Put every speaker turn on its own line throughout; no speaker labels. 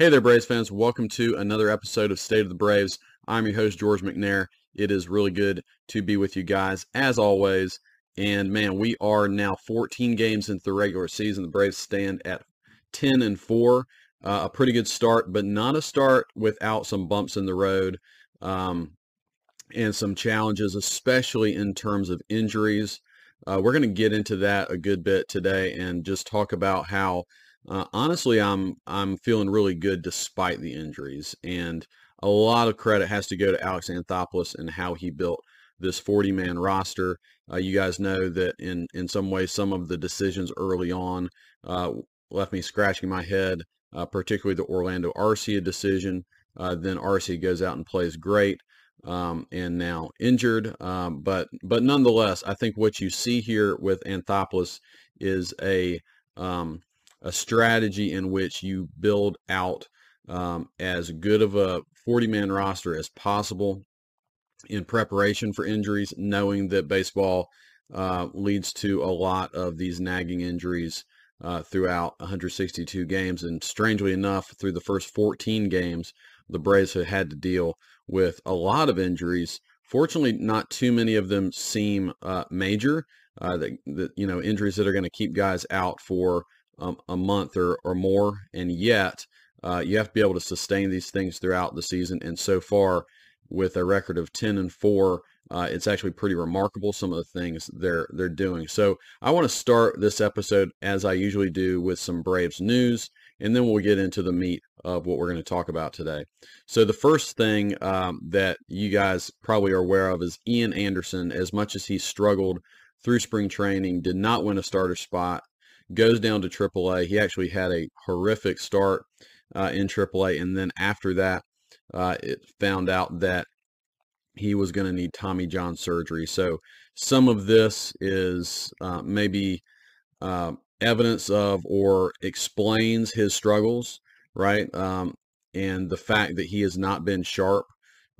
Hey there, Braves fans. Welcome to another episode of State of the Braves. I'm your host, George McNair. It is really good to be with you guys, as always. And man, we are now 14 games into the regular season. The Braves stand at 10 and 4. Uh, a pretty good start, but not a start without some bumps in the road um, and some challenges, especially in terms of injuries. Uh, we're going to get into that a good bit today and just talk about how uh, honestly, I'm I'm feeling really good despite the injuries, and a lot of credit has to go to Alex Anthopoulos and how he built this 40-man roster. Uh, you guys know that in in some ways, some of the decisions early on uh, left me scratching my head, uh, particularly the Orlando Arcia decision. Uh, then Arcia goes out and plays great. Um, and now injured. Um, but but nonetheless, I think what you see here with Anthopoulos is a um, a strategy in which you build out um, as good of a 40 man roster as possible in preparation for injuries, knowing that baseball uh, leads to a lot of these nagging injuries uh, throughout 162 games. And strangely enough, through the first 14 games, the Braves have had to deal with a lot of injuries. Fortunately, not too many of them seem uh, major. Uh, that you know injuries that are going to keep guys out for um, a month or, or more, and yet uh, you have to be able to sustain these things throughout the season. And so far, with a record of 10 and 4, uh, it's actually pretty remarkable some of the things they're they're doing. So I want to start this episode as I usually do with some Braves news, and then we'll get into the meat of what we're going to talk about today. So the first thing um, that you guys probably are aware of is Ian Anderson. As much as he struggled through spring training, did not win a starter spot goes down to AAA. He actually had a horrific start uh, in AAA, and then after that, uh, it found out that he was going to need Tommy John surgery. So some of this is uh, maybe uh, evidence of or explains his struggles, right? Um, and the fact that he has not been sharp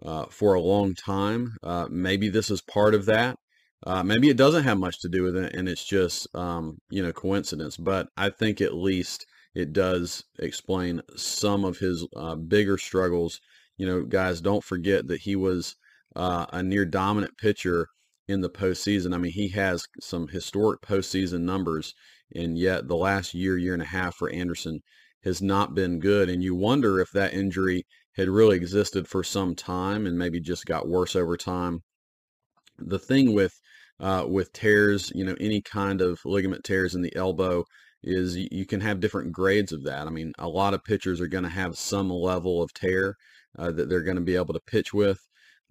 uh, for a long time. Uh, maybe this is part of that. Uh, maybe it doesn't have much to do with it, and it's just um, you know coincidence. But I think at least it does explain some of his uh, bigger struggles. You know, guys, don't forget that he was uh, a near dominant pitcher in the postseason. I mean, he has some historic postseason numbers, and yet the last year, year and a half for Anderson has not been good. And you wonder if that injury had really existed for some time and maybe just got worse over time the thing with uh, with tears, you know, any kind of ligament tears in the elbow is you, can have different grades of that. I mean, a lot of pitchers are going to have some level of tear uh, that they're going to be able to pitch with.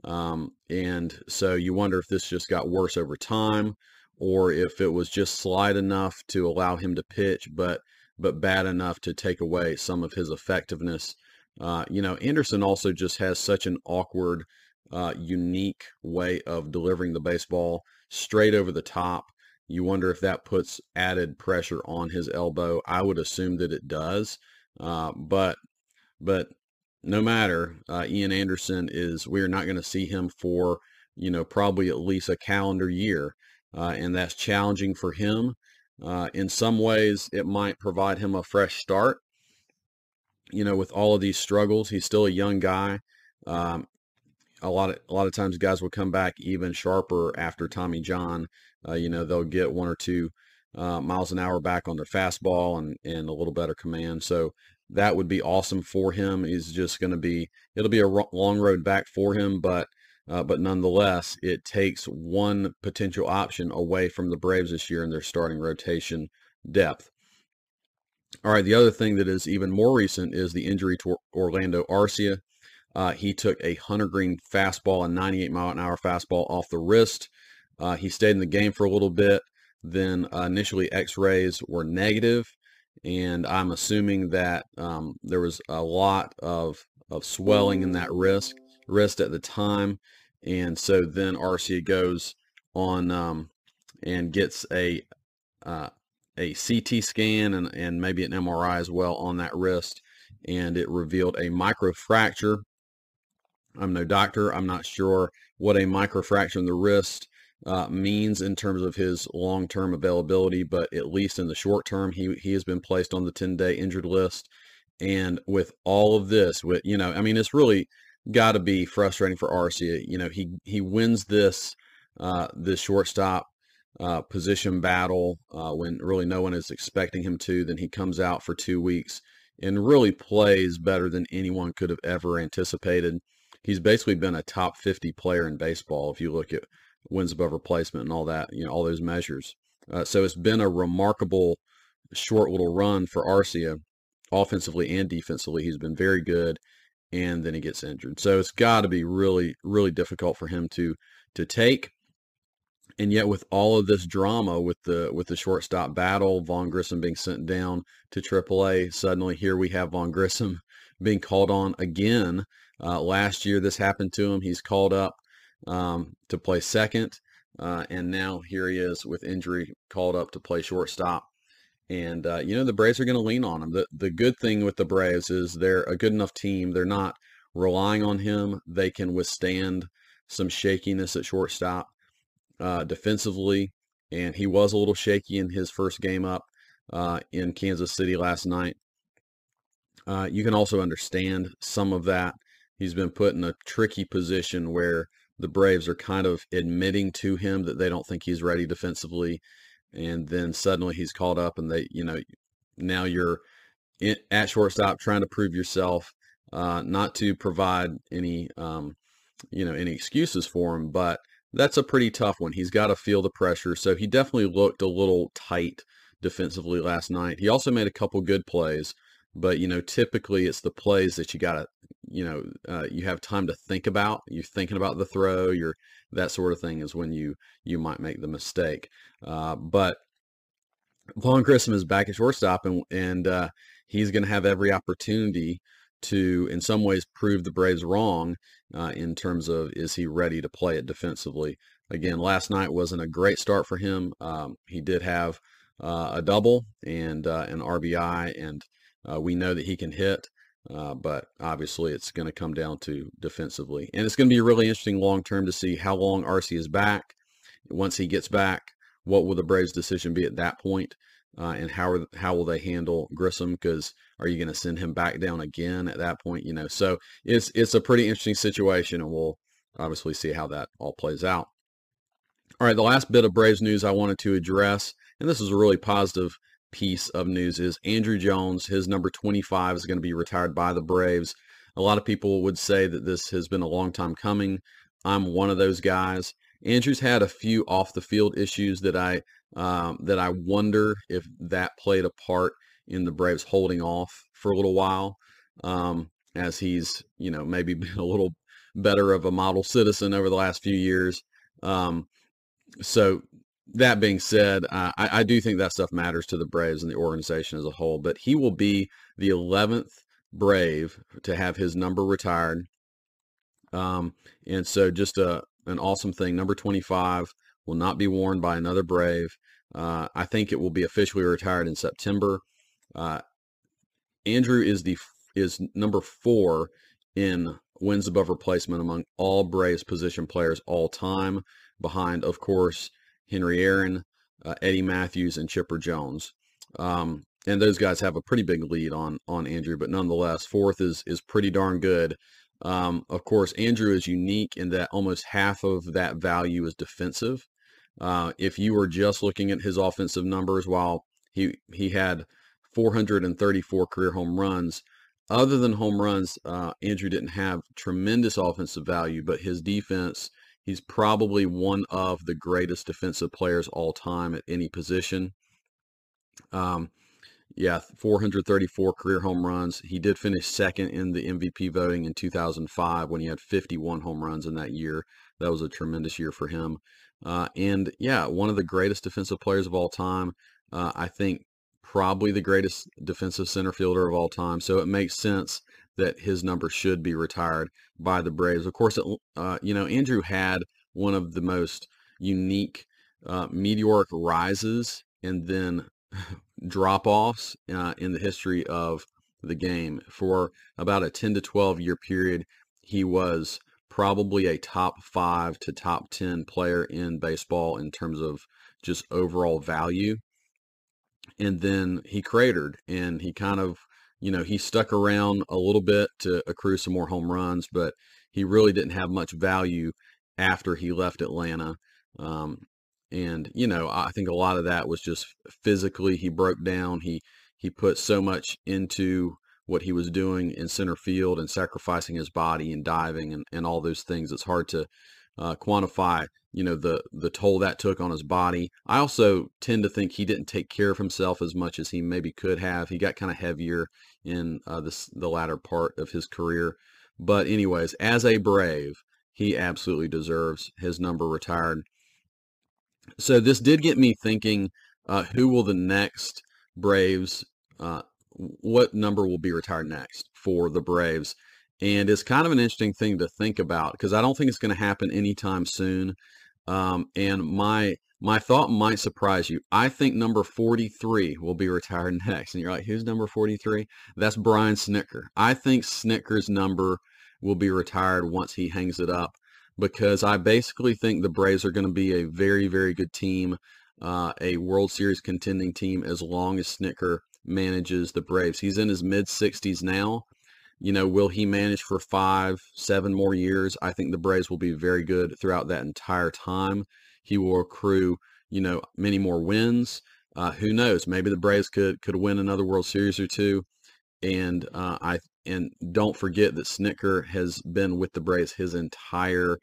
Um, and so you wonder if this just got worse over time or if it was just slight enough to allow him to pitch, but but bad enough to take away some of his effectiveness. Uh, you know, Anderson also just has such an awkward uh, unique way of delivering the baseball straight over the top. You wonder if that puts added pressure on his elbow. I would assume that it does, uh, but but no matter, uh, Ian Anderson is. We are not going to see him for you know probably at least a calendar year, uh, and that's challenging for him. Uh, in some ways, it might provide him a fresh start. You know, with all of these struggles, he's still a young guy. Um, a lot of a lot of times guys will come back even sharper after Tommy John. Uh, you know, they'll get one or two uh, miles an hour back on their fastball and and a little better command. So that would be awesome for him. He's just going to be it'll be a long road back for him, but uh, but nonetheless, it takes one potential option away from the Braves this year in their starting rotation depth. All right, the other thing that is even more recent is the injury to Orlando Arcia. Uh, he took a Hunter Greene fastball, a 98 mile an hour fastball off the wrist. Uh, he stayed in the game for a little bit. Then uh, initially X-rays were negative, and I'm assuming that um, there was a lot of of swelling in that wrist wrist at the time, and so then Arcia goes on um, and gets a uh, a CT scan and, and maybe an MRI as well on that wrist, and it revealed a microfracture I'm no doctor. I'm not sure what a microfracture in the wrist uh, means in terms of his long-term availability, but at least in the short term, he, he has been placed on the 10-day injured list. And with all of this, with you know, I mean, it's really got to be frustrating for Arcia. You know, he he wins this uh, this shortstop uh, position battle uh, when really no one is expecting him to. Then he comes out for two weeks and really plays better than anyone could have ever anticipated. He's basically been a top 50 player in baseball if you look at wins above replacement and all that, you know, all those measures. Uh, so it's been a remarkable short little run for Arcia, offensively and defensively. He's been very good, and then he gets injured. So it's got to be really, really difficult for him to to take. And yet, with all of this drama with the with the shortstop battle, Vaughn Grissom being sent down to AAA, suddenly here we have Vaughn Grissom being called on again. Uh, last year, this happened to him. He's called up um, to play second, uh, and now here he is with injury, called up to play shortstop. And uh, you know the Braves are going to lean on him. The the good thing with the Braves is they're a good enough team. They're not relying on him. They can withstand some shakiness at shortstop uh, defensively, and he was a little shaky in his first game up uh, in Kansas City last night. Uh, you can also understand some of that. He's been put in a tricky position where the Braves are kind of admitting to him that they don't think he's ready defensively, and then suddenly he's called up, and they, you know, now you're in, at shortstop trying to prove yourself, uh, not to provide any, um, you know, any excuses for him, but that's a pretty tough one. He's got to feel the pressure. So he definitely looked a little tight defensively last night. He also made a couple good plays, but you know, typically it's the plays that you got to, you know, uh, you have time to think about. You're thinking about the throw. You're that sort of thing is when you you might make the mistake. Uh, but Vaughn Grissom is back at shortstop, and and uh, he's going to have every opportunity to, in some ways, prove the Braves wrong uh, in terms of is he ready to play it defensively. Again, last night wasn't a great start for him. Um, he did have uh, a double and uh, an RBI, and uh, we know that he can hit. Uh, but obviously, it's going to come down to defensively, and it's going to be really interesting long term to see how long Arcia is back. Once he gets back, what will the Braves' decision be at that point? Uh, and how are, how will they handle Grissom? Because are you going to send him back down again at that point? You know, so it's it's a pretty interesting situation, and we'll obviously see how that all plays out. All right, the last bit of Braves news I wanted to address, and this is a really positive piece of news, is Andruw Jones. His number 25 is going to be retired by the Braves. A lot of people would say that this has been a long time coming. I'm one of those guys. Andruw's had a few off the field issues that I um, that I wonder if that played a part in the Braves holding off for a little while, um, as he's you know maybe been a little better of a model citizen over the last few years. Um, so that being said, uh, I, I, do think that stuff matters to the Braves and the organization as a whole. But he will be the 11th Brave to have his number retired. Um, and so just a, an awesome thing. Number 25 will not be worn by another Brave. Uh, I think it will be officially retired in September. Uh, Andruw is the is number four in wins above replacement among all Braves position players all time, behind, of course, Henry Aaron, uh, Eddie Mathews, and Chipper Jones. Um, and those guys have a pretty big lead on on Andruw, but nonetheless, fourth is is pretty darn good. Um, of course, Andruw is unique in that almost half of that value is defensive. Uh, if you were just looking at his offensive numbers, while he he had 434 career home runs, other than home runs, uh, Andruw didn't have tremendous offensive value, but his defense, he's probably one of the greatest defensive players all time at any position. Um, yeah, 434 career home runs. He did finish second in the MVP voting in 2005 when he had 51 home runs in that year. That was a tremendous year for him. Uh, and yeah, one of the greatest defensive players of all time. Uh, I think probably the greatest defensive center fielder of all time. So it makes sense that his number should be retired by the Braves. Of course, it, uh, you know, Andruw had one of the most unique uh, meteoric rises and then drop offs uh, in the history of the game. For about a 10 to 12 year period, he was probably a top five to top 10 player in baseball in terms of just overall value. And then he cratered and he kind of you know, he stuck around a little bit to accrue some more home runs, but he really didn't have much value after he left Atlanta. Um, and you know, I think a lot of that was just physically he broke down. He he put so much into what he was doing in center field and sacrificing his body and diving and, and all those things. It's hard to uh, quantify, you know, the the toll that took on his body. I also tend to think he didn't take care of himself as much as he maybe could have. He got kind of heavier in uh, this the latter part of his career. But anyways, as a Brave, he absolutely deserves his number retired. So this did get me thinking: uh, who will the next Braves? Uh, what number will be retired next for the Braves? And it's kind of an interesting thing to think about because I don't think it's going to happen anytime soon. Um, and my my thought might surprise you. I think number 43 will be retired next. And you're like, who's number 43? That's Brian Snitker. I think Snitker's number will be retired once he hangs it up because I basically think the Braves are going to be a very, very good team, uh, a World Series contending team as long as Snitker manages the Braves. He's in his mid 60s now. You know, will he manage for five, seven more years? I think the Braves will be very good throughout that entire time. He will accrue, you know, many more wins. Uh, who knows? Maybe the Braves could could win another World Series or two. And uh, I and don't forget that Snitker has been with the Braves his entire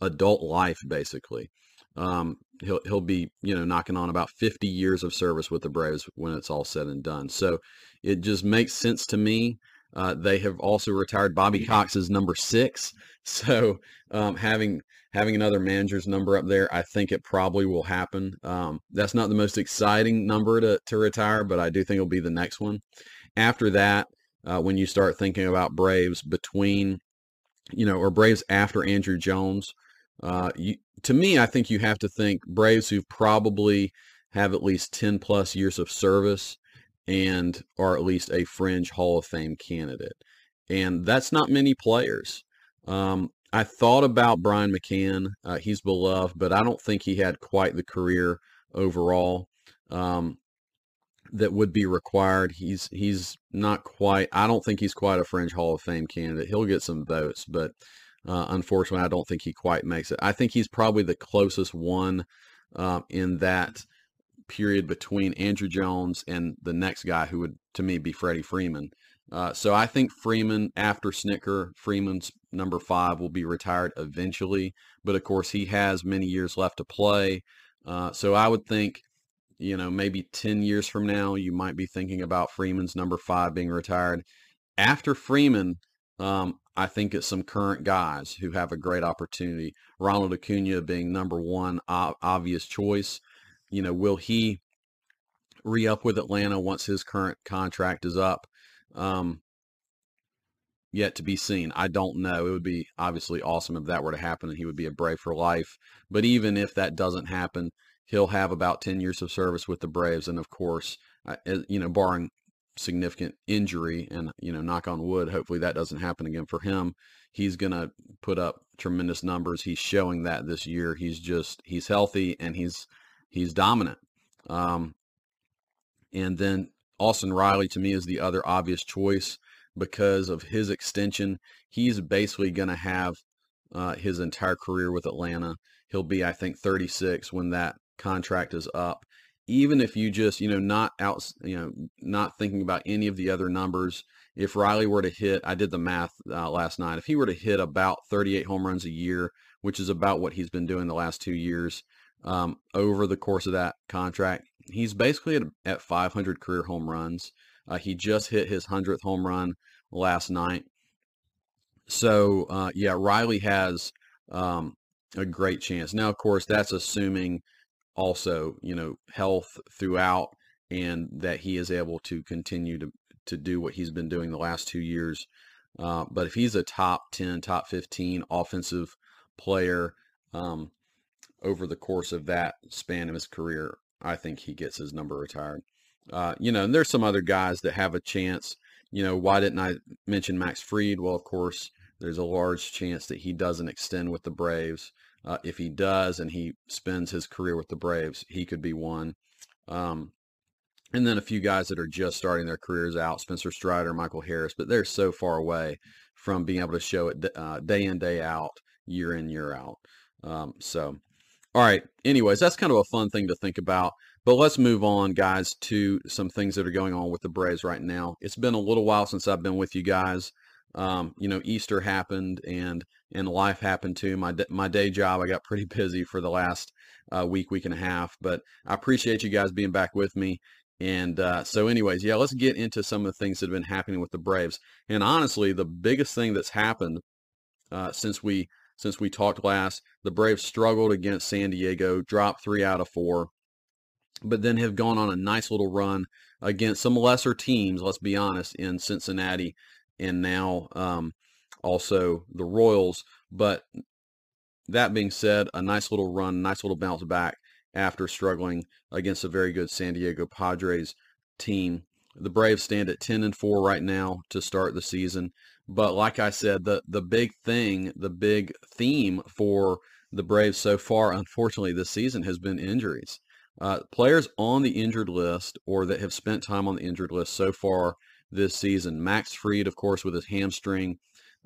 adult life, basically. Um, he'll he'll be you know knocking on about 50 years of service with the Braves when it's all said and done. So it just makes sense to me uh, they have also retired Bobby Cox's number six. So um, having having another manager's number up there, I think it probably will happen. Um, that's not the most exciting number to, to retire, but I do think it'll be the next one. After that, uh, when you start thinking about Braves between, you know, or Braves after Andruw Jones, uh, you, to me, I think you have to think Braves who probably have at least 10 plus years of service and are at least a fringe Hall of Fame candidate. And that's not many players. Um, I thought about Brian McCann. Uh, he's beloved, but I don't think he had quite the career overall um, that would be required. He's he's not quite. I don't think he's quite a fringe Hall of Fame candidate. He'll get some votes, but uh, unfortunately, I don't think he quite makes it. I think he's probably the closest one uh, in that period between Andruw Jones and the next guy who would, to me, be Freddie Freeman. Uh, so I think Freeman, after Snitker, Freeman's number five will be retired eventually. But of course, he has many years left to play. Uh, so I would think, you know, maybe 10 years from now, you might be thinking about Freeman's number five being retired. After Freeman, um, I think it's some current guys who have a great opportunity. Ronald Acuna being number one obvious choice you know, will he re-up with Atlanta once his current contract is up? Um, yet to be seen. I don't know. It would be obviously awesome if that were to happen and he would be a Brave for life. But even if that doesn't happen, he'll have about 10 years of service with the Braves. And of course, uh, you know, barring significant injury and, you know, knock on wood, hopefully that doesn't happen again for him. He's going to put up tremendous numbers. He's showing that this year. He's just, he's healthy and he's, he's dominant. Um, and then Austin Riley to me is the other obvious choice because of his extension. He's basically going to have uh, his entire career with Atlanta. He'll be, I think, 36 when that contract is up. Even if you just, you know, not out, you know, not thinking about any of the other numbers. If Riley were to hit, I did the math uh, last night. If he were to hit about 38 home runs a year, which is about what he's been doing the last two years, um, over the course of that contract. He's basically at, at 500 career home runs. Uh, he just hit his 100th home run last night. So, uh, yeah, Riley has um, a great chance. Now, of course, that's assuming also, you know, health throughout and that he is able to continue to, to do what he's been doing the last two years. Uh, but if he's a top 10, top 15 offensive player, um, over the course of that span of his career, I think he gets his number retired. Uh, you know, and there's some other guys that have a chance. You know, why didn't I mention Max Fried? Well, of course, there's a large chance that he doesn't extend with the Braves. Uh, if he does and he spends his career with the Braves, he could be one. Um, and then a few guys that are just starting their careers out, Spencer Strider, Michael Harris, but they're so far away from being able to show it uh, day in, day out, year in, year out. Um, so, all right. Anyways, that's kind of a fun thing to think about. But let's move on, guys, to some things that are going on with the Braves right now. It's been a little while since I've been with you guys. Um, you know, Easter happened and and life happened too. My my day job, I got pretty busy for the last uh, week, week and a half. But I appreciate you guys being back with me. And uh, so, anyways, yeah, let's get into some of the things that have been happening with the Braves. And honestly, the biggest thing that's happened uh, since we since we talked last, the Braves struggled against San Diego, dropped three out of four, but then have gone on a nice little run against some lesser teams. Let's be honest, in Cincinnati and now um, also the Royals. But that being said, a nice little run, nice little bounce back after struggling against a very good San Diego Padres team. The Braves stand at 10 and 4 right now to start the season. But like I said, the the big thing, the big theme for the Braves so far, unfortunately, this season has been injuries. Uh, players on the injured list or that have spent time on the injured list so far this season. Max Fried, of course, with his hamstring.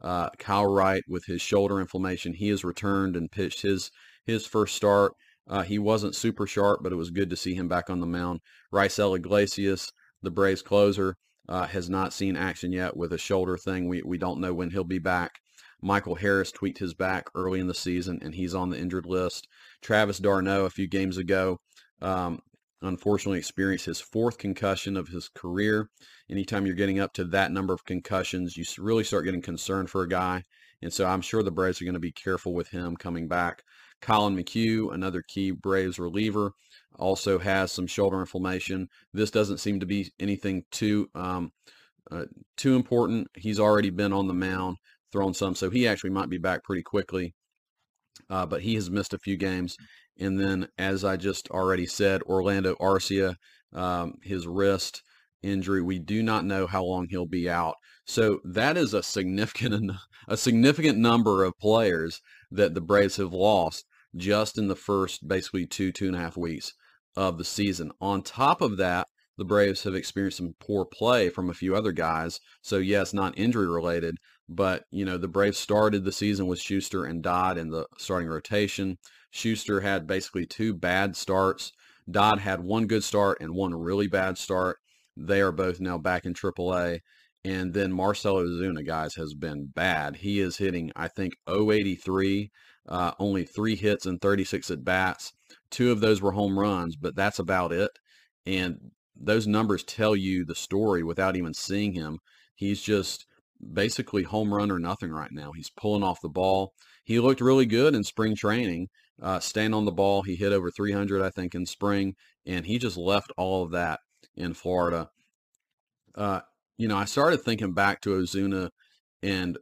Uh, Kyle Wright with his shoulder inflammation. He has returned and pitched his his first start. Uh, he wasn't super sharp, but it was good to see him back on the mound. Raisel Iglesias, the Braves closer, uh, has not seen action yet with a shoulder thing. We, we don't know when he'll be back. Michael Harris tweaked his back early in the season, and he's on the injured list. Travis d'Arnaud, a few games ago, um, unfortunately experienced his fourth concussion of his career. Anytime you're getting up to that number of concussions, you really start getting concerned for a guy. And so I'm sure the Braves are going to be careful with him coming back. Collin McHugh, another key Braves reliever, also has some shoulder inflammation. This doesn't seem to be anything too um, uh, too important. He's already been on the mound, thrown some, so he actually might be back pretty quickly. Uh, but he has missed a few games. And then, as I just already said, Orlando Arcia, um, his wrist injury. We do not know how long he'll be out. So that is a significant a significant number of players that the Braves have lost just in the first basically two, two and a half weeks of the season. On top of that, the Braves have experienced some poor play from a few other guys. So yes, not injury related, but you know, the Braves started the season with Shuster and Dodd in the starting rotation. Shuster had basically two bad starts. Dodd had one good start and one really bad start. They are both now back in AAA. And then Marcell Ozuna, guys, has been bad. He is hitting, I think, 083 uh, only three hits and 36 at bats. Two of those were home runs, but that's about it. And those numbers tell you the story without even seeing him. He's just basically home run or nothing right now. He's pulling off the ball. He looked really good in spring training, uh, staying on the ball. He hit over 300, I think, in spring, and he just left all of that in Florida. Uh, you know, I started thinking back to Ozuna, and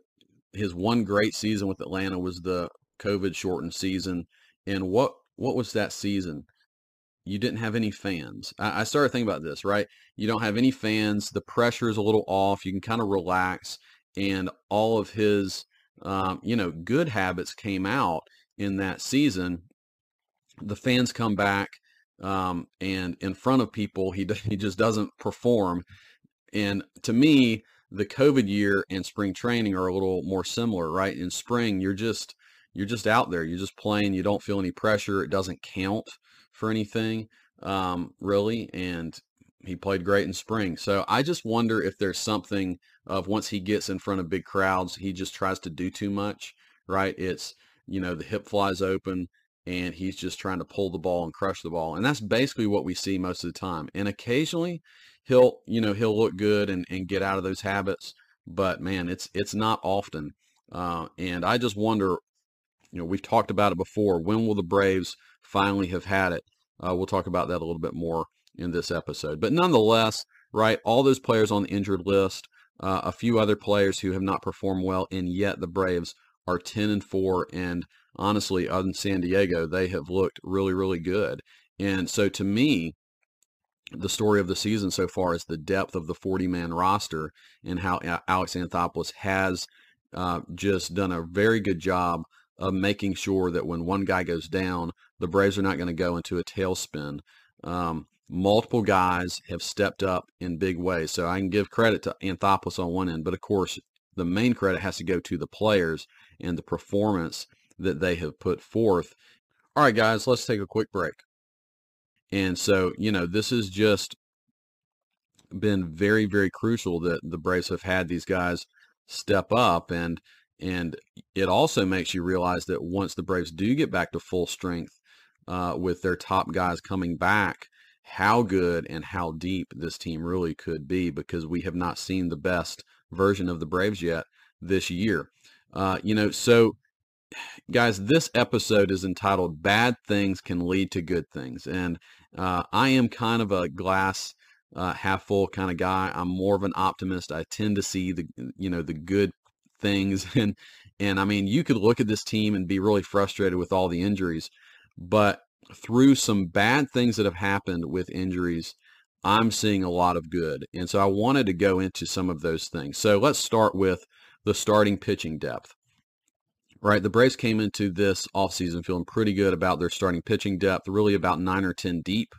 his one great season with Atlanta was the COVID shortened season. And what what was that season? You didn't have any fans. I, I started thinking about this, right? You don't have any fans. The pressure is a little off. You can kind of relax, and all of his, um, you know, good habits came out in that season. The fans come back, um, and in front of people, he he just doesn't perform. And to me, the COVID year and spring training are a little more similar, right? In spring, you're just you're just out there. You're just playing. You don't feel any pressure. It doesn't count for anything, um, really. And he played great in spring. So I just wonder if there's something of once he gets in front of big crowds, he just tries to do too much, right? It's, you know, the hip flies open and he's just trying to pull the ball and crush the ball. And that's basically what we see most of the time. And occasionally he'll, you know, he'll look good and, and get out of those habits. But man, it's, it's not often. Uh, and I just wonder you know, we've talked about it before. When will the Braves finally have had it? Uh, we'll talk about that a little bit more in this episode. But nonetheless, right, all those players on the injured list, uh, a few other players who have not performed well, and yet the Braves are 10 and 4. And honestly, than San Diego, they have looked really, really good. And so to me, the story of the season so far is the depth of the 40 man roster and how Alex Anthopoulos has uh, just done a very good job of making sure that when one guy goes down, the Braves are not going to go into a tailspin. Um, multiple guys have stepped up in big ways. So I can give credit to Anthopoulos on one end, but of course, the main credit has to go to the players and the performance that they have put forth. All right, guys, let's take a quick break. And so, you know, this has just been very, very crucial that the Braves have had these guys step up and and it also makes you realize that once the Braves do get back to full strength uh, with their top guys coming back, how good and how deep this team really could be because we have not seen the best version of the Braves yet this year. Uh, you know, so guys, this episode is entitled "Bad Things Can Lead to Good Things," and uh, I am kind of a glass uh, half full kind of guy. I'm more of an optimist. I tend to see the you know the good things, and and I mean, you could look at this team and be really frustrated with all the injuries, but through some bad things that have happened with injuries, I'm seeing a lot of good. And so I wanted to go into some of those things. So let's start with the starting pitching depth. Right, the Braves came into this offseason feeling pretty good about their starting pitching depth, really about nine or 10 deep.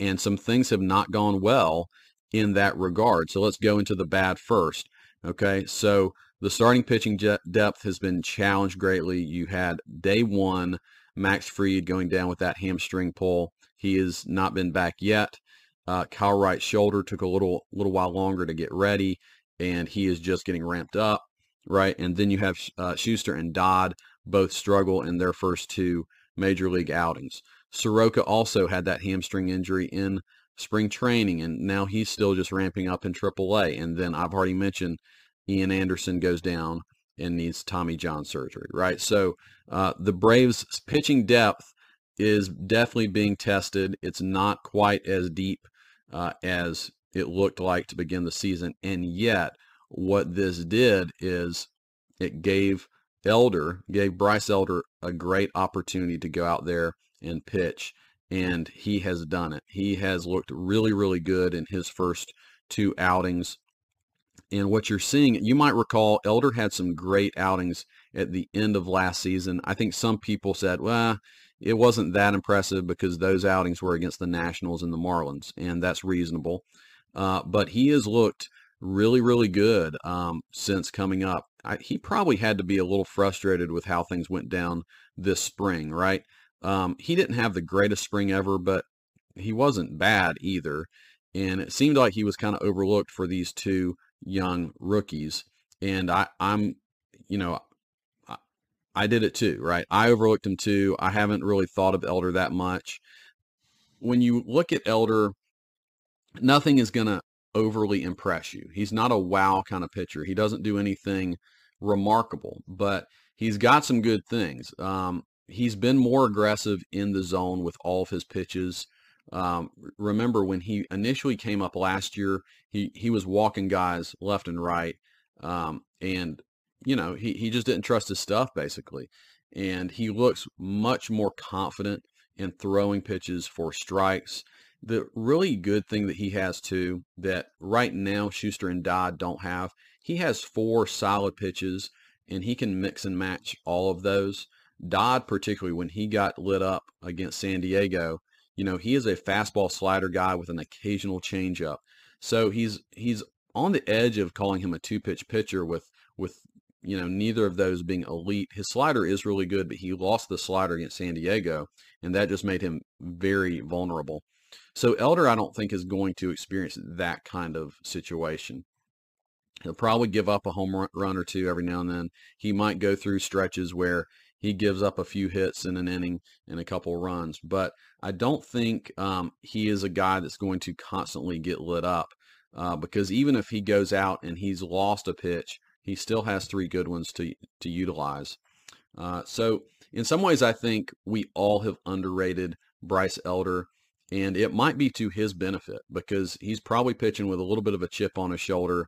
And some things have not gone well in that regard. So let's go into the bad first. Okay, so the starting pitching depth has been challenged greatly. You had day one, Max Fried going down with that hamstring pull. He has not been back yet. Uh, Kyle Wright's shoulder took a little little while longer to get ready, and he is just getting ramped up, right? And then you have uh, Shuster and Dodd both struggle in their first two major league outings. Soroka also had that hamstring injury in spring training, and now he's still just ramping up in AAA. And then I've already mentioned Ian Anderson goes down and needs Tommy John surgery, right? So uh, the Braves' pitching depth is definitely being tested. It's not quite as deep uh, as it looked like to begin the season. And yet, what this did is it gave Elder, gave Bryce Elder a great opportunity to go out there and pitch. And he has done it. He has looked really, really good in his first two outings. And what you're seeing, you might recall Elder had some great outings at the end of last season. I think some people said, well, it wasn't that impressive because those outings were against the Nationals and the Marlins, and that's reasonable. Uh, but he has looked really, really good um, since coming up. I, he probably had to be a little frustrated with how things went down this spring, right? Um, he didn't have the greatest spring ever, but he wasn't bad either. And it seemed like he was kind of overlooked for these two young rookies. And I, I'm, you know, I did it too, right? I overlooked him too. I haven't really thought of Elder that much. When you look at Elder, nothing is going to overly impress you. He's not a wow kind of pitcher. He doesn't do anything remarkable, but he's got some good things. Um, he's been more aggressive in the zone with all of his pitches. Um, remember when he initially came up last year, he, he was walking guys left and right. Um, and you know, he, he just didn't trust his stuff basically. And he looks much more confident in throwing pitches for strikes. The really good thing that he has too, that right now Shuster and Dodd don't have, he has four solid pitches and he can mix and match all of those. Dodd, particularly when he got lit up against San Diego, you know, he is a fastball slider guy with an occasional changeup. So he's he's on the edge of calling him a two pitch pitcher with with you know, neither of those being elite. His slider is really good, but he lost the slider against San Diego, and that just made him very vulnerable. So Elder, I don't think, is going to experience that kind of situation. He'll probably give up a home run or two every now and then. He might go through stretches where he gives up a few hits in an inning and a couple runs, but I don't think um, he is a guy that's going to constantly get lit up uh, because even if he goes out and he's lost a pitch, he still has three good ones to, to utilize. Uh, so in some ways, I think we all have underrated Bryce Elder, and it might be to his benefit because he's probably pitching with a little bit of a chip on his shoulder.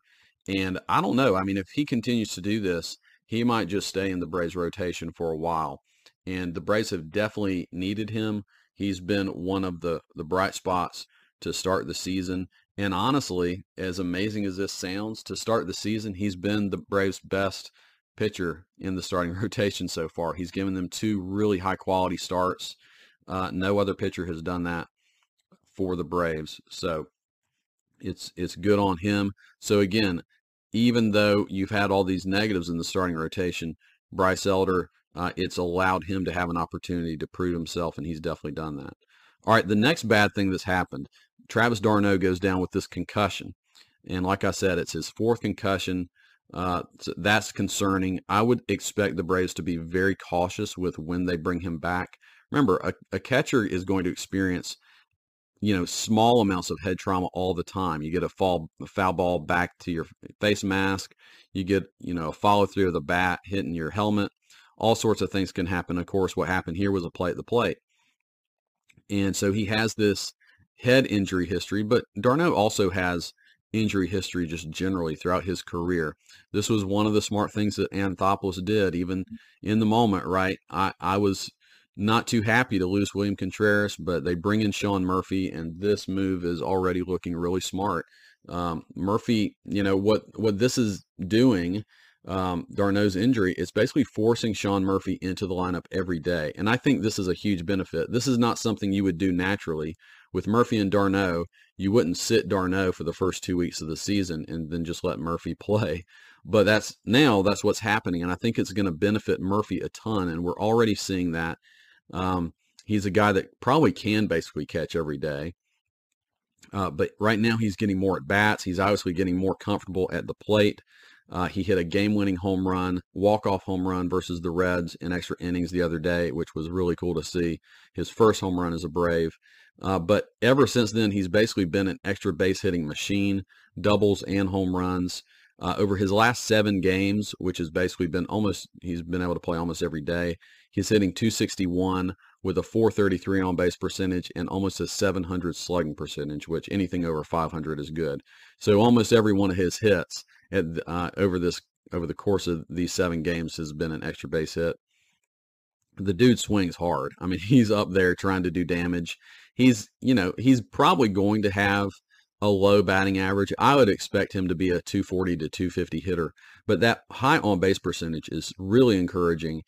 And I don't know. I mean, if he continues to do this, he might just stay in the Braves rotation for a while. And the Braves have definitely needed him. He's been one of the, the bright spots to start the season. And honestly, as amazing as this sounds, to start the season, he's been the Braves' best pitcher in the starting rotation so far. He's given them two really high quality starts. Uh, no other pitcher has done that for the Braves. So it's it's good on him. So again, even though you've had all these negatives in the starting rotation, Bryce Elder, uh, it's allowed him to have an opportunity to prove himself, and he's definitely done that. All right, the next bad thing that's happened, Travis d'Arnaud goes down with this concussion. And like I said, it's his fourth concussion. Uh, so that's concerning. I would expect the Braves to be very cautious with when they bring him back. Remember, a, a catcher is going to experience, you know, small amounts of head trauma all the time. You get a fall, a foul ball back to your face mask. You get, you know, a follow through of the bat hitting your helmet. All sorts of things can happen. Of course, what happened here was a play at the plate. And so he has this head injury history, but d'Arnaud also has injury history just generally throughout his career. This was one of the smart things that Anthopoulos did, even mm. in the moment, right? I, I was not too happy to lose William Contreras, but they bring in Sean Murphy, and this move is already looking really smart. Um, Murphy, you know, what, what this is doing um, d'Arnaud's injury, it's basically forcing Sean Murphy into the lineup every day. And I think this is a huge benefit. This is not something you would do naturally. With Murphy and d'Arnaud, you wouldn't sit d'Arnaud for the first two weeks of the season and then just let Murphy play. But that's now that's what's happening. And I think it's going to benefit Murphy a ton. And we're already seeing that. Um, he's a guy that probably can basically catch every day. Uh, but right now he's getting more at bats. He's obviously getting more comfortable at the plate. Uh, he hit a game-winning home run, walk-off home run versus the Reds in extra innings the other day, which was really cool to see. His first home run as a Brave. Uh, but ever since then, he's basically been an extra base hitting machine, doubles and home runs. Uh, over his last seven games, which has basically been almost, he's been able to play almost every day. He's hitting 261 with a 433 on base percentage and almost a 700 slugging percentage, which anything over 500 is good. So almost every one of his hits at, uh, over this over the course of these seven games has been an extra base hit. The dude swings hard. I mean, he's up there trying to do damage. He's, you know, he's probably going to have a low batting average. I would expect him to be a 240 to 250 hitter, but that high on base percentage is really encouraging.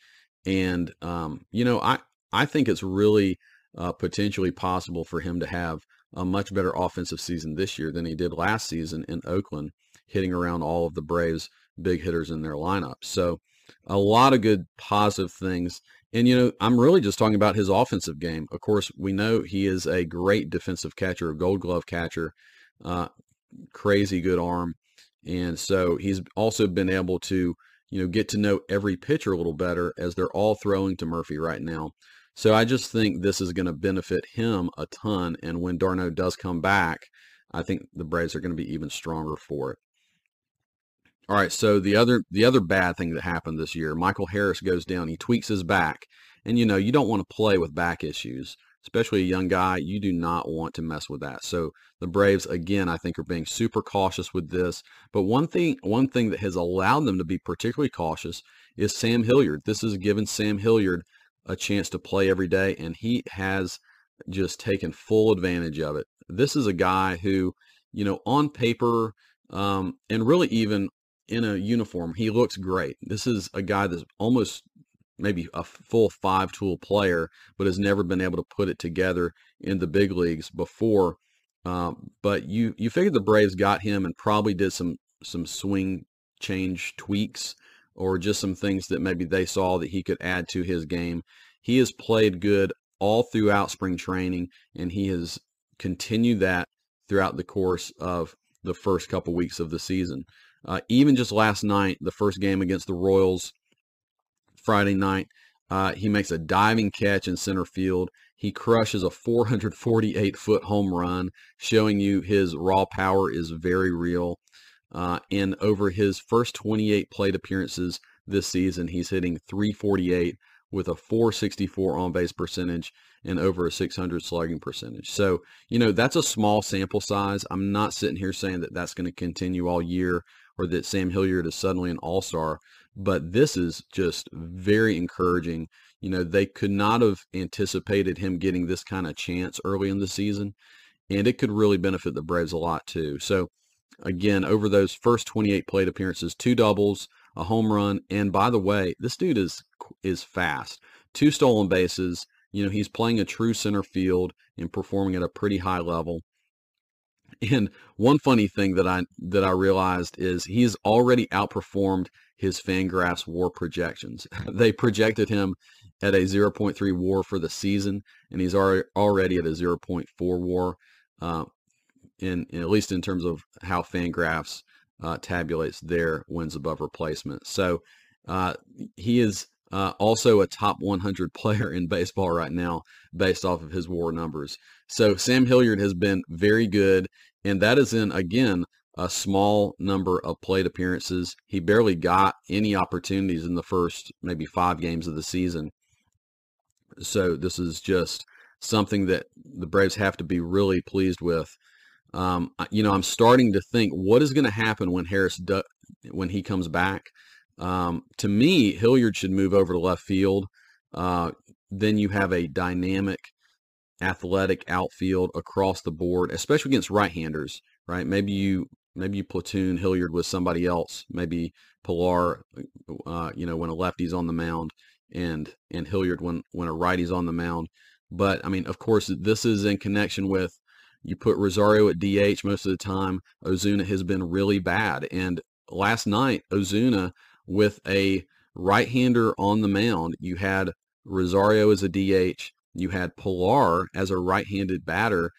And, um, you know, I, I think it's really uh, potentially possible for him to have a much better offensive season this year than he did last season in Oakland hitting around all of the Braves' big hitters in their lineup. So a lot of good positive things. And, you know, I'm really just talking about his offensive game. Of course, we know he is a great defensive catcher, a gold glove catcher, uh, crazy good arm. And so he's also been able to, you know, get to know every pitcher a little better as they're all throwing to Murphy right now. So I just think this is going to benefit him a ton. And when d'Arnaud does come back, I think the Braves are going to be even stronger for it. All right, so the other the other bad thing that happened this year, Michael Harris goes down. He tweaks his back, and you know you don't want to play with back issues, especially a young guy. You do not want to mess with that. So the Braves, again, I think are being super cautious with this. But one thing one thing that has allowed them to be particularly cautious is Sam Hilliard. This has given Sam Hilliard a chance to play every day, and he has just taken full advantage of it. This is a guy who, you know, on paper. Um, and really even in a uniform. He looks great. This is a guy that's almost maybe a full five tool player, but has never been able to put it together in the big leagues before. Um, but you you figured the Braves got him and probably did some some swing change tweaks or just some things that maybe they saw that he could add to his game. He has played good all throughout spring training, and he has continued that throughout the course of the first couple weeks of the season. Uh, even just last night, the first game against the Royals, Friday night, uh, he makes a diving catch in center field. He crushes a 448 foot home run, showing you his raw power is very real. Uh, and over his first 28 plate appearances this season, he's hitting 348 with a 464 on base percentage and over a 600 slugging percentage. So, you know, that's a small sample size. I'm not sitting here saying that that's going to continue all year or that Sam Hilliard is suddenly an all star. But this is just very encouraging. You know, they could not have anticipated him getting this kind of chance early in the season, and it could really benefit the Braves a lot too. So, again, over those first 28 plate appearances, two doubles, a home run, and by the way, this dude is is fast. Two stolen bases, you know, he's playing a true center field and performing at a pretty high level. And one funny thing that I that I realized is he's already outperformed his Fangraphs WAR projections. they projected him at a 0.3 WAR for the season, and he's already at a 0.4 WAR. Uh, in, in, at least in terms of how Fangraphs uh, tabulates their wins above replacement. So uh, he is uh, also a top 100 player in baseball right now based off of his WAR numbers. So Sam Hilliard has been very good, and that is in again a small number of plate appearances. He barely got any opportunities in the first maybe five games of the season. So this is just something that the Braves have to be really pleased with. Um, you know, I'm starting to think what is going to happen when Harris do, when he comes back. Um, to me, Hilliard should move over to left field. Uh, then you have a dynamic, athletic outfield across the board, especially against right-handers. Right? Maybe you maybe you platoon Hilliard with somebody else. Maybe Pillar, uh, you know, when a lefty's on the mound, and and Hilliard when when a righty's on the mound. But I mean, of course, this is in connection with you put Rosario at DH most of the time. Ozuna has been really bad, and last night Ozuna with a right-hander on the mound, you had Rosario as a DH, you had Pillar as a right-handed batter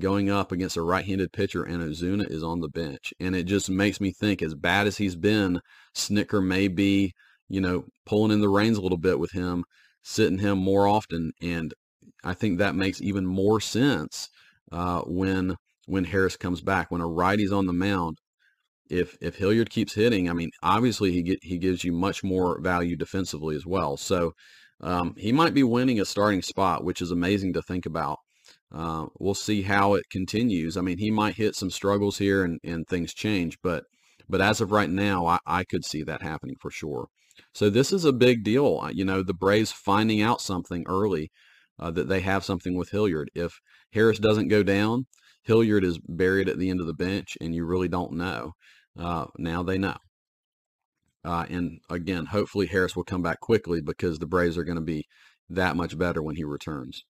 going up against a right-handed pitcher, and Ozuna is on the bench, and it just makes me think, as bad as he's been, Snitker may be you know, pulling in the reins a little bit with him, sitting him more often. And I think that makes even more sense uh, when when Harris comes back. When a righty's on the mound, if if Hilliard keeps hitting, I mean, obviously he get he gives you much more value defensively as well. So um, he might be winning a starting spot, which is amazing to think about. Uh, we'll see how it continues. I mean, he might hit some struggles here and, and things change, but but as of right now, I, I could see that happening for sure. So this is a big deal. You know, the Braves finding out something early uh, that they have something with Hilliard. If Harris doesn't go down, Hilliard is buried at the end of the bench, and you really don't know. Uh, now they know. Uh, and again, hopefully Harris will come back quickly because the Braves are going to be that much better when he returns.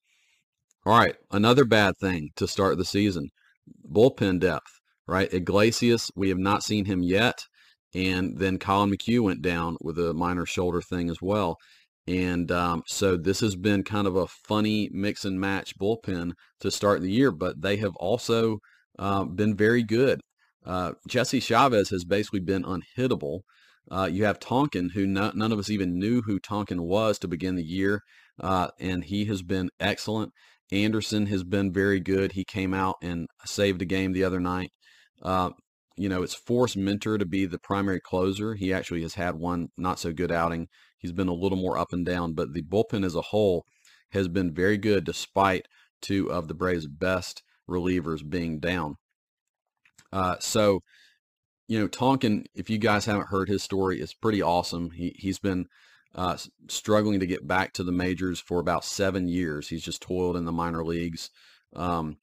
All right, another bad thing to start the season bullpen depth, right? Iglesias, we have not seen him yet. And then Collin McHugh went down with a minor shoulder thing as well. And um, so this has been kind of a funny mix and match bullpen to start the year, but they have also uh, been very good. Uh, Jesse Chavez has basically been unhittable. Uh, you have Tonkin, who no, none of us even knew who Tonkin was to begin the year, uh, and he has been excellent. Anderson has been very good. He came out and saved a game the other night. Uh, you know, it's forced Minter to be the primary closer. He actually has had one not so good outing. He's been a little more up and down, but the bullpen as a whole has been very good despite two of the Braves' best relievers being down. Uh, so, you know, Tonkin, if you guys haven't heard his story, it's pretty awesome. He, he's been uh, struggling to get back to the majors for about seven years. He's just toiled in the minor leagues. Um,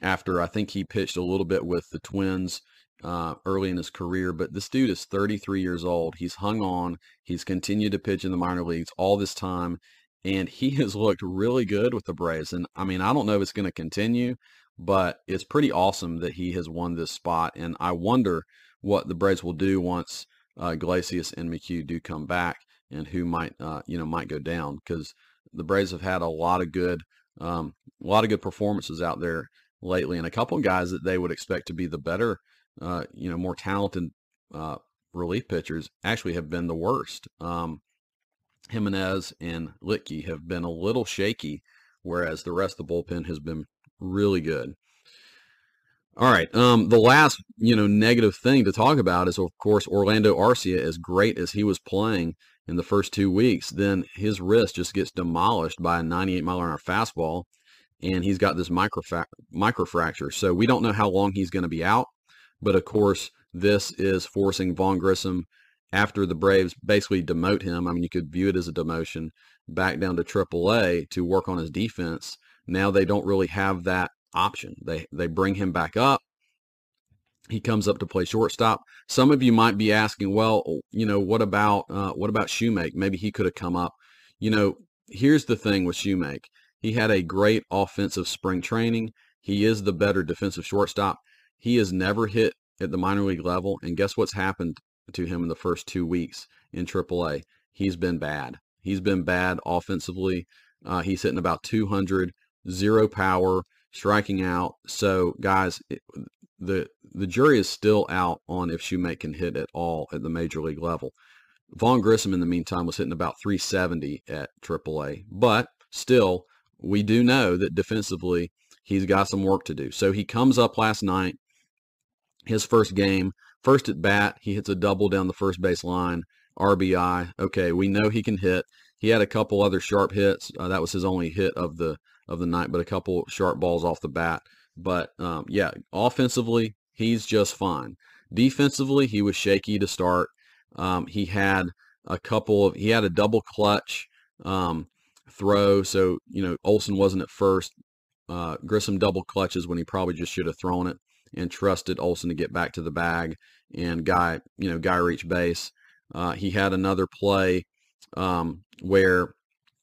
after I think he pitched a little bit with the Twins uh, early in his career, but this dude is 33 years old. He's hung on. He's continued to pitch in the minor leagues all this time, and he has looked really good with the Braves. And I mean, I don't know if it's going to continue, but it's pretty awesome that he has won this spot. And I wonder what the Braves will do once uh, Iglesias and McHugh do come back, and who might, uh, you know, might go down because the Braves have had a lot of good, um, a lot of good performances out there lately, and a couple of guys that they would expect to be the better uh, you know, more talented uh, relief pitchers actually have been the worst. Um, Jimenez and Luetge have been a little shaky, whereas the rest of the bullpen has been really good. All right. Um, the last, you know, negative thing to talk about is, of course, Orlando Arcia. As great as he was playing in the first two weeks, then his wrist just gets demolished by a 98 mile an hour fastball, and he's got this microfra- microfracture. So we don't know how long he's going to be out. But of course, this is forcing Vaughn Grissom after the Braves basically demote him. I mean, you could view it as a demotion back down to AAA to work on his defense. Now they don't really have that option. They they bring him back up. He comes up to play shortstop. Some of you might be asking, well, you know, what about uh, what about Shewmake? Maybe he could have come up. You know, here's the thing with Shewmake. he had a great offensive spring training. He is the better defensive shortstop. He has never hit at the minor league level, and guess what's happened to him in the first two weeks in AAA? He's been bad. He's been bad offensively. Uh, he's hitting about 200, zero power, striking out. So, guys, the the jury is still out on if Shewmake can hit at all at the major league level. Vaughn Grissom, in the meantime, was hitting about 370 at AAA, but still, we do know that defensively he's got some work to do. So he comes up last night, his first game, first at bat, he hits a double down the first base line, RBI. Okay, we know he can hit. He had a couple other sharp hits. Uh, that was his only hit of the of the night, but a couple sharp balls off the bat. But um, yeah, offensively, he's just fine. Defensively, he was shaky to start. Um, he had a couple of he had a double clutch um, throw, so you know Olson wasn't at first. Uh, Grissom double clutches when he probably just should have thrown it and trusted Olson to get back to the bag and guy you know guy reach base. Uh, he had another play um, where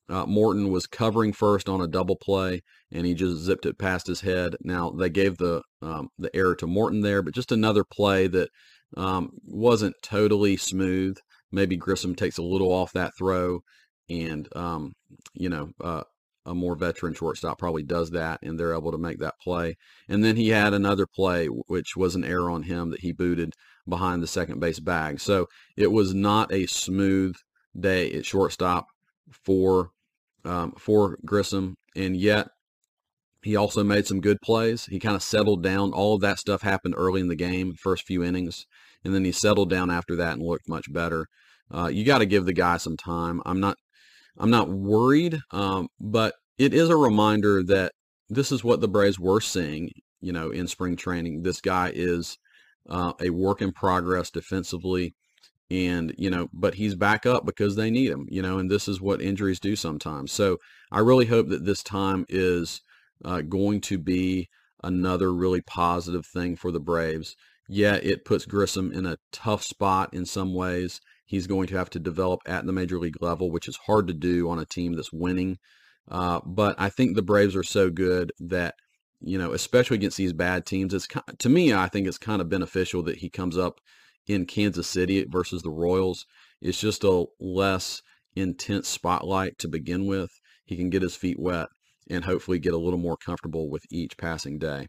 uh, Morton was covering first on a double play, and he just zipped it past his head. Now they gave the um, the error to Morton there, but just another play that um, wasn't totally smooth. Maybe Grissom takes a little off that throw, and um, you know uh, a more veteran shortstop probably does that, and they're able to make that play. And then he had another play, which was an error on him that he booted behind the second base bag. So it was not a smooth day at shortstop for um, for Grissom, and yet he also made some good plays. He kind of settled down. All of that stuff happened early in the game, first few innings, and then he settled down after that and looked much better. Uh, you got to give the guy some time. I'm not, I'm not worried, um, but it is a reminder that this is what the Braves were seeing, you know, in spring training. This guy is uh, a work in progress defensively and you know but he's back up because they need him you know and this is what injuries do sometimes. So i really hope that this time is uh, going to be another really positive thing for the braves. Yeah it puts grissom in a tough spot in some ways. He's going to have to develop at the major league level which is hard to do on a team that's winning. Uh, but i think the braves are so good that you know especially against these bad teams it's to me i think it's kind of beneficial that he comes up in Kansas City versus the Royals. It's just a less intense spotlight to begin with. He can get his feet wet and hopefully get a little more comfortable with each passing day.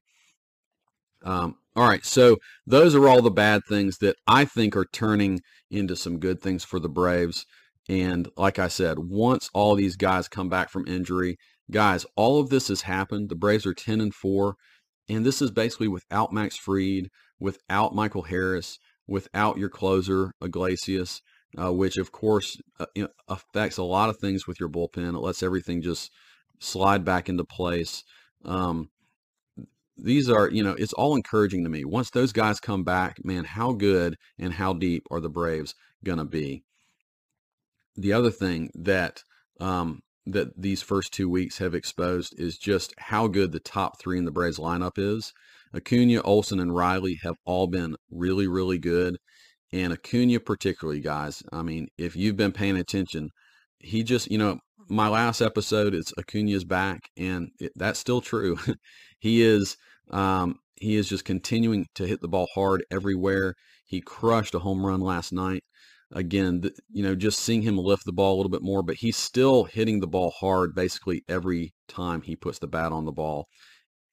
Um, all right, so those are all the bad things that I think are turning into some good things for the Braves. And like I said, once all these guys come back from injury, guys, all of this has happened. The Braves are 10 and 4, and this is basically without Max Fried, without Michael Harris, without your closer, Iglesias, uh, which of course uh, affects a lot of things with your bullpen. It lets everything just slide back into place. Um, these are, you know, it's all encouraging to me. Once those guys come back, man, how good and how deep are the Braves going to be? The other thing that um, that these first two weeks have exposed is just how good the top three in the Braves lineup is. Acuna, Olson, and Riley have all been really, really good. And Acuna, particularly, guys, I mean, if you've been paying attention, he just, you know, my last episode it's Acuna's back, and it, that's still true. he is, um, he is just continuing to hit the ball hard everywhere. He crushed a home run last night. Again, the, you know, just seeing him lift the ball a little bit more, but he's still hitting the ball hard basically every time he puts the bat on the ball.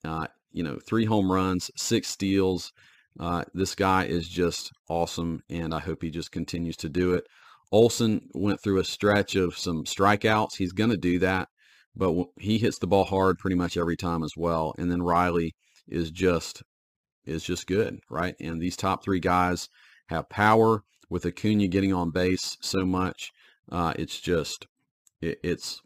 Uh, you know, three home runs, six steals. Uh, this guy is just awesome, and I hope he just continues to do it. Olson went through a stretch of some strikeouts. He's going to do that, but he hits the ball hard pretty much every time as well. And then Riley is just is just good, right? And these top three guys have power. With Acuna getting on base so much, uh, it's just it, it's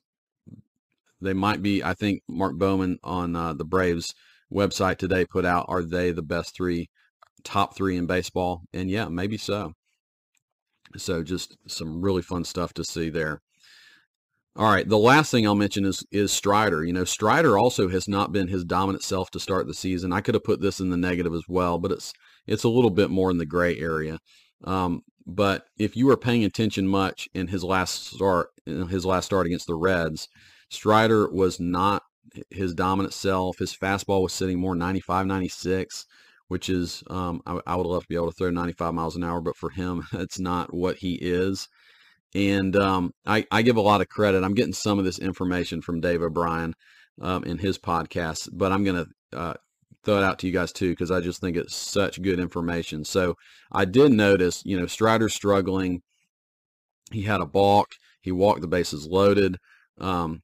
they might be. I think Mark Bowman on uh, the Braves website today put out, are they the best three, top three in baseball? And yeah, maybe so. So just some really fun stuff to see there. All right, the last thing I'll mention is is Strider. You know, Strider also has not been his dominant self to start the season. I could have put this in the negative as well, but it's it's a little bit more in the gray area. Um, but if you were paying attention much in his last start, his last start against the Reds, Strider was not his dominant self. His fastball was sitting more 95, 96, which is, um, I, I, would love to be able to throw 95 miles an hour, but for him, that's not what he is. And um, I, I, give a lot of credit. I'm getting some of this information from Dave O'Brien um, in his podcast, but I'm going to uh, throw it out to you guys too because I just think it's such good information. So I did notice, you know, Strider struggling. He had a balk. He walked the bases loaded. Um,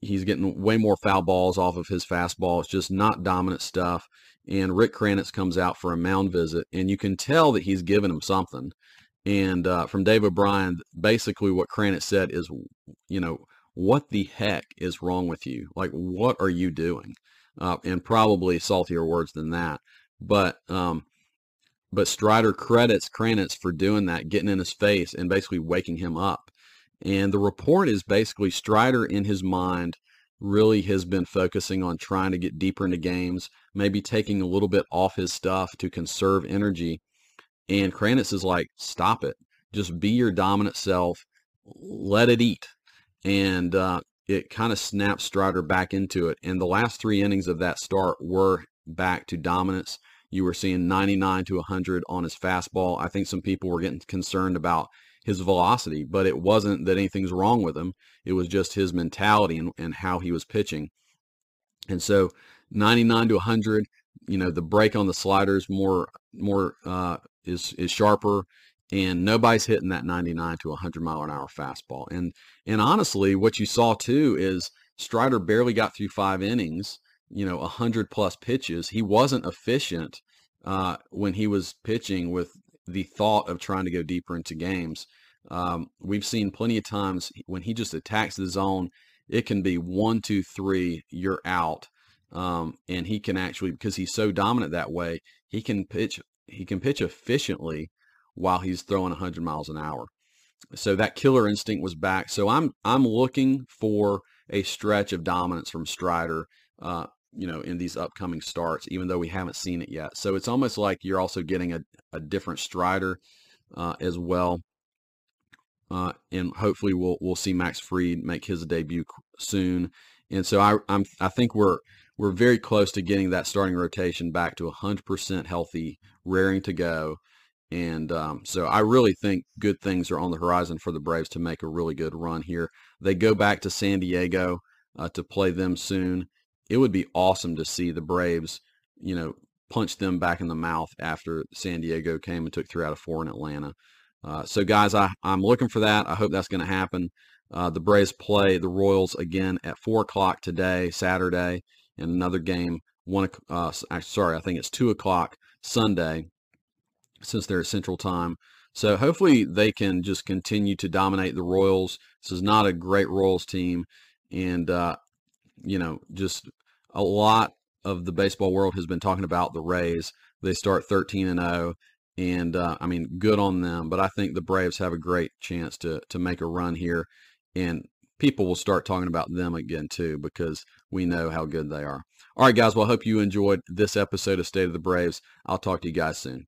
he's getting way more foul balls off of his fastball. It's just not dominant stuff. And Rick Kranitz comes out for a mound visit, and you can tell that he's giving him something. And uh, from Dave O'Brien, basically what Kranitz said is, you know, what the heck is wrong with you? Like, what are you doing? Uh, and probably saltier words than that. But um, but Strider credits Kranitz for doing that, getting in his face and basically waking him up. And the report is basically Strider in his mind really has been focusing on trying to get deeper into games, maybe taking a little bit off his stuff to conserve energy. And Kranitz is like, stop it. Just be your dominant self. Let it eat. And uh, it kind of snaps Strider back into it. And the last three innings of that start were back to dominance. You were seeing 99 to 100 on his fastball. I think some people were getting concerned about his velocity, but it wasn't that anything's wrong with him. It was just his mentality and, and how he was pitching. And so 99 to 100, you know, the break on the sliders more more uh, is is sharper, and nobody's hitting that 99 to 100 mile an hour fastball. And and honestly, what you saw too is Strider barely got through five innings. You know, 100 plus pitches. He wasn't efficient uh, when he was pitching with the thought of trying to go deeper into games. Um, we've seen plenty of times when he just attacks the zone, it can be one, two, three, you're out. Um, and he can actually, because he's so dominant that way, he can pitch, he can pitch efficiently while he's throwing 100 miles an hour. So that killer instinct was back. So I'm, I'm looking for a stretch of dominance from Strider. Uh, you know, in these upcoming starts, even though we haven't seen it yet. So it's almost like you're also getting a, a different Strider uh, as well. Uh, and hopefully we'll we'll see Max Fried make his debut soon. And so I I'm I think we're we're very close to getting that starting rotation back to 100% healthy, raring to go. And um, so I really think good things are on the horizon for the Braves to make a really good run here. They go back to San Diego uh, to play them soon it would be awesome to see the Braves, you know, punch them back in the mouth after San Diego came and took three out of four in Atlanta. Uh, so, guys, I, I'm looking for that. I hope that's going to happen. Uh, the Braves play the Royals again at 4 o'clock today, Saturday, and another game, one. Uh, sorry, I think it's 2 o'clock Sunday since they're at Central Time. So hopefully they can just continue to dominate the Royals. This is not a great Royals team. And uh, you know, just a lot of the baseball world has been talking about the Rays. They start 13 and 0, and uh, I mean, good on them. But I think the Braves have a great chance to to make a run here, and people will start talking about them again too because we know how good they are. All right, guys. Well, I hope you enjoyed this episode of State of the Braves. I'll talk to you guys soon.